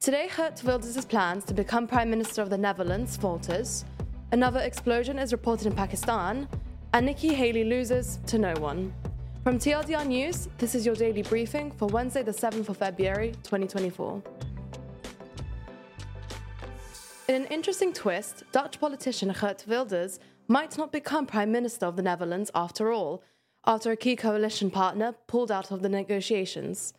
Today, Geert Wilders' plans to become Prime Minister of the Netherlands falters, another explosion is reported in Pakistan, and Nikki Haley loses to no one. From TLDR News, this is your daily briefing for Wednesday, the 7th of February, 2024. In an interesting twist, Dutch politician Geert Wilders might not become Prime Minister of the Netherlands after all, after a key coalition partner pulled out of the negotiations.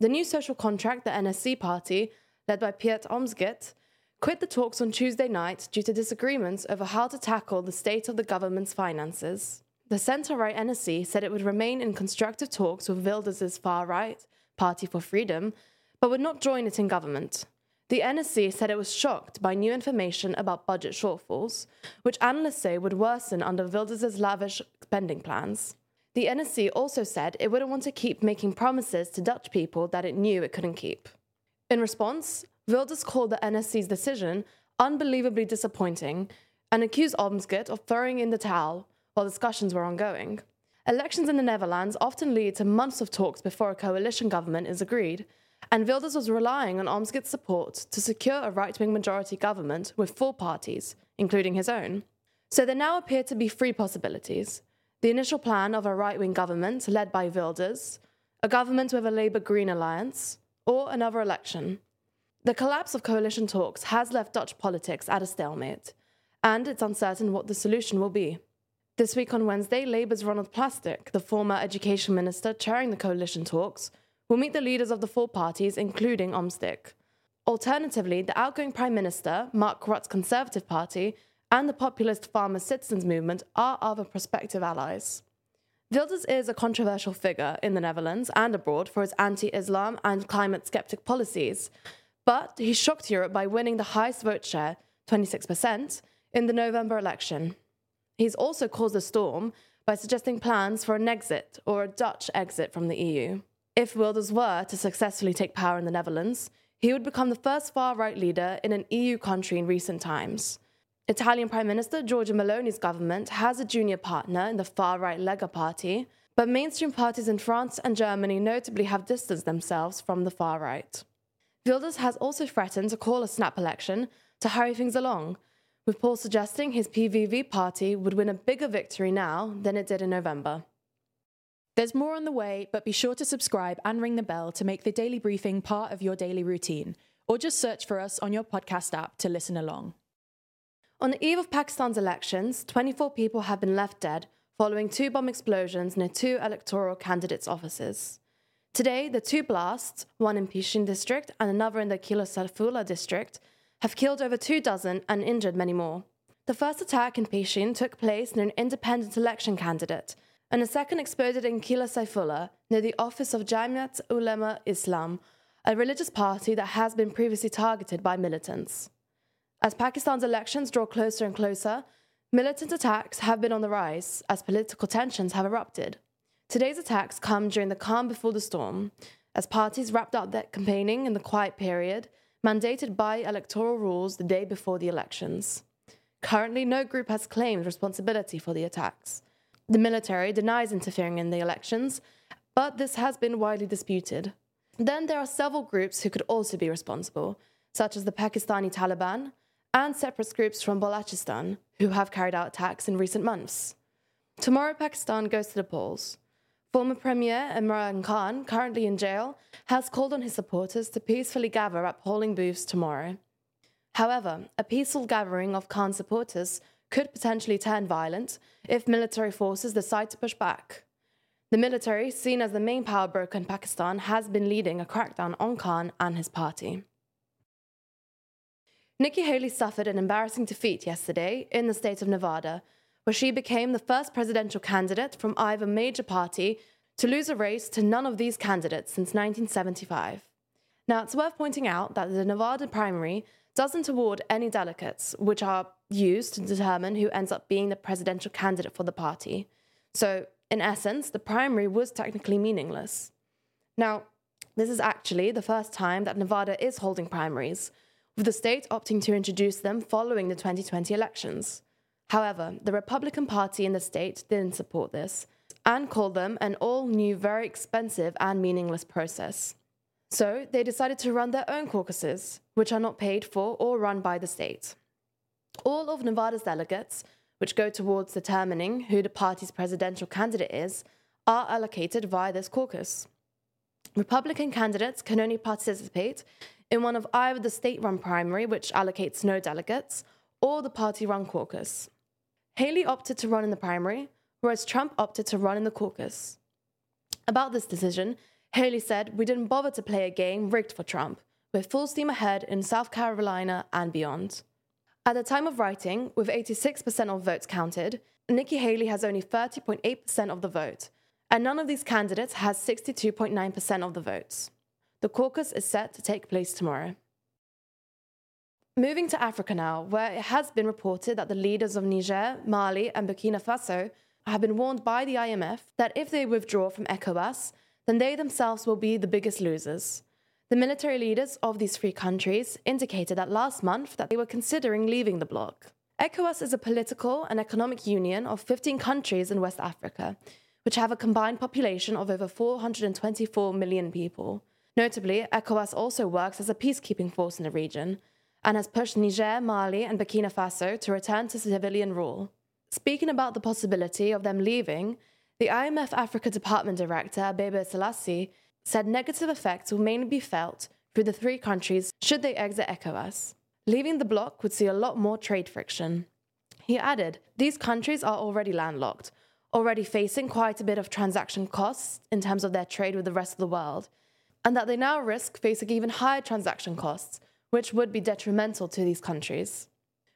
The new social contract, the NSC party, led by Piet Omtzigt, quit the talks on Tuesday night due to disagreements over how to tackle the state of the government's finances. The centre right NSC said it would remain in constructive talks with Wilders' far right, Party for Freedom, but would not join it in government. The NSC said it was shocked by new information about budget shortfalls, which analysts say would worsen under Wilders' lavish spending plans. The NSC also said it wouldn't want to keep making promises to Dutch people that it knew it couldn't keep. In response, Wilders called the NSC's decision unbelievably disappointing and accused Omtzigt of throwing in the towel while discussions were ongoing. Elections in the Netherlands often lead to months of talks before a coalition government is agreed, and Wilders was relying on Omtzigt's support to secure a right wing majority government with four parties, including his own. So there now appear to be three possibilities the initial plan of a right wing government led by Wilders, a government with a Labour Green alliance, or another election. The collapse of coalition talks has left Dutch politics at a stalemate, and it's uncertain what the solution will be. This week on Wednesday, Labour's Ronald Plasterk, the former education minister chairing the coalition talks, will meet the leaders of the four parties, including Omtzigt. Alternatively, the outgoing Prime Minister, Mark Rutte's Conservative Party, and the populist Farmer Citizens Movement are other prospective allies. Wilders is a controversial figure in the Netherlands and abroad for his anti Islam and climate skeptic policies, but he shocked Europe by winning the highest vote share, 26%, in the November election. He's also caused a storm by suggesting plans for a Nexit or a Dutch exit from the EU. If Wilders were to successfully take power in the Netherlands, he would become the first far right leader in an EU country in recent times. Italian Prime Minister Giorgia Meloni's government has a junior partner in the far right Lega party, but mainstream parties in France and Germany notably have distanced themselves from the far right. Wilders has also threatened to call a snap election to hurry things along, with Paul suggesting his PVV party would win a bigger victory now than it did in November. There's more on the way, but be sure to subscribe and ring the bell to make the daily briefing part of your daily routine, or just search for us on your podcast app to listen along. On the eve of Pakistan's elections, 24 people have been left dead following two bomb explosions near two electoral candidates' offices. Today, the two blasts, one in Pishin district and another in the Qilla Saifullah district, have killed over two dozen and injured many more. The first attack in Pishin took place near an independent election candidate, and a second exploded in Qilla Saifullah near the office of Jamiat Ulema Islam, a religious party that has been previously targeted by militants. As Pakistan's elections draw closer and closer, militant attacks have been on the rise as political tensions have erupted. Today's attacks come during the calm before the storm, as parties wrapped up their campaigning in the quiet period mandated by electoral rules the day before the elections. Currently, no group has claimed responsibility for the attacks. The military denies interfering in the elections, but this has been widely disputed. Then there are several groups who could also be responsible, such as the Pakistani Taliban, and separate groups from Balochistan who have carried out attacks in recent months. Tomorrow, Pakistan goes to the polls. Former Premier Imran Khan, currently in jail, has called on his supporters to peacefully gather at polling booths tomorrow. However, a peaceful gathering of Khan's supporters could potentially turn violent if military forces decide to push back. The military, seen as the main power broker in Pakistan, has been leading a crackdown on Khan and his party. Nikki Haley suffered an embarrassing defeat yesterday in the state of Nevada, where she became the first presidential candidate from either major party to lose a race to none of these candidates since 1975. Now, it's worth pointing out that the Nevada primary doesn't award any delegates, which are used to determine who ends up being the presidential candidate for the party. So, in essence, the primary was technically meaningless. Now, this is actually the first time that Nevada is holding primaries, with the state opting to introduce them following the 2020 elections. However, the Republican Party in the state didn't support this and called them an all new, very expensive, and meaningless process. So they decided to run their own caucuses, which are not paid for or run by the state. All of Nevada's delegates, which go towards determining who the party's presidential candidate is, are allocated via this caucus. Republican candidates can only participate in one of either the state run primary, which allocates no delegates, or the party run caucus. Haley opted to run in the primary, whereas Trump opted to run in the caucus. About this decision, Haley said, We didn't bother to play a game rigged for Trump. We're full steam ahead in South Carolina and beyond. At the time of writing, with 86% of votes counted, Nikki Haley has only 30.8% of the vote, and none of these candidates has 62.9% of the votes. The caucus is set to take place tomorrow. Moving to Africa now, where it has been reported that the leaders of Niger, Mali, and Burkina Faso have been warned by the IMF that if they withdraw from ECOWAS, then they themselves will be the biggest losers. The military leaders of these three countries indicated that last month that they were considering leaving the bloc. ECOWAS is a political and economic union of 15 countries in West Africa, which have a combined population of over 424 million people. Notably, ECOWAS also works as a peacekeeping force in the region and has pushed Niger, Mali, and Burkina Faso to return to civilian rule. Speaking about the possibility of them leaving, the IMF Africa Department Director, Abebe Selassie, said negative effects will mainly be felt through the three countries should they exit ECOWAS. Leaving the bloc would see a lot more trade friction. He added, These countries are already landlocked, already facing quite a bit of transaction costs in terms of their trade with the rest of the world, and that they now risk facing even higher transaction costs, which would be detrimental to these countries.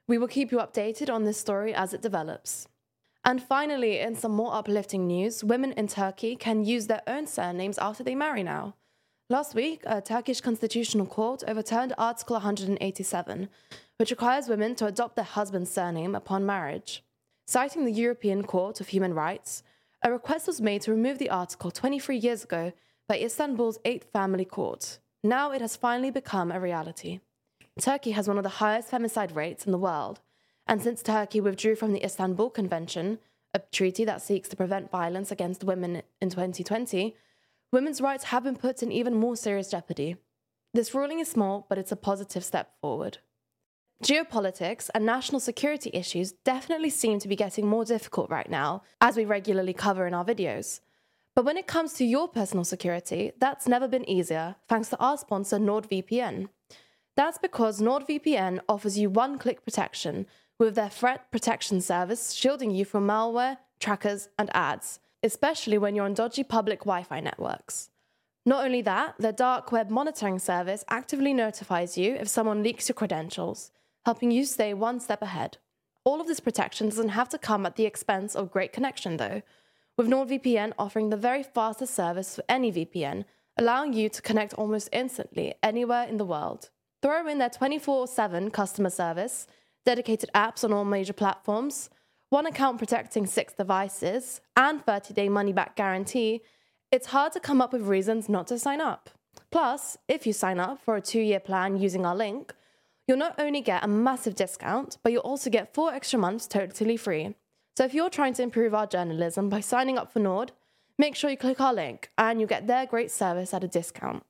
We will keep you updated on this story as it develops. And finally, in some more uplifting news, women in Turkey can use their own surnames after they marry now. Last week, a Turkish constitutional court overturned Article 187, which requires women to adopt their husband's surname upon marriage. Citing the European Court of Human Rights, a request was made to remove the article 23 years ago by Istanbul's Eighth Family Court. Now it has finally become a reality. Turkey has one of the highest femicide rates in the world, and since Turkey withdrew from the Istanbul Convention, a treaty that seeks to prevent violence against women in 2020, women's rights have been put in even more serious jeopardy. This ruling is small, but it's a positive step forward. Geopolitics and national security issues definitely seem to be getting more difficult right now, as we regularly cover in our videos. But when it comes to your personal security, that's never been easier, thanks to our sponsor NordVPN. That's because NordVPN offers you one click protection with their threat protection service shielding you from malware, trackers, and ads, especially when you're on dodgy public Wi Fi networks. Not only that, their dark web monitoring service actively notifies you if someone leaks your credentials helping you stay one step ahead. All of this protection doesn't have to come at the expense of great connection, though, with NordVPN offering the very fastest service for any VPN, allowing you to connect almost instantly anywhere in the world. Throw in their 24 7 customer service, dedicated apps on all major platforms, one account protecting six devices, and 30 day money back guarantee, it's hard to come up with reasons not to sign up. Plus, if you sign up for a two year plan using our link, You'll not only get a massive discount, but you'll also get four extra months totally free. So if you're trying to improve our journalism by signing up for Nord, make sure you click our link and you'll get their great service at a discount.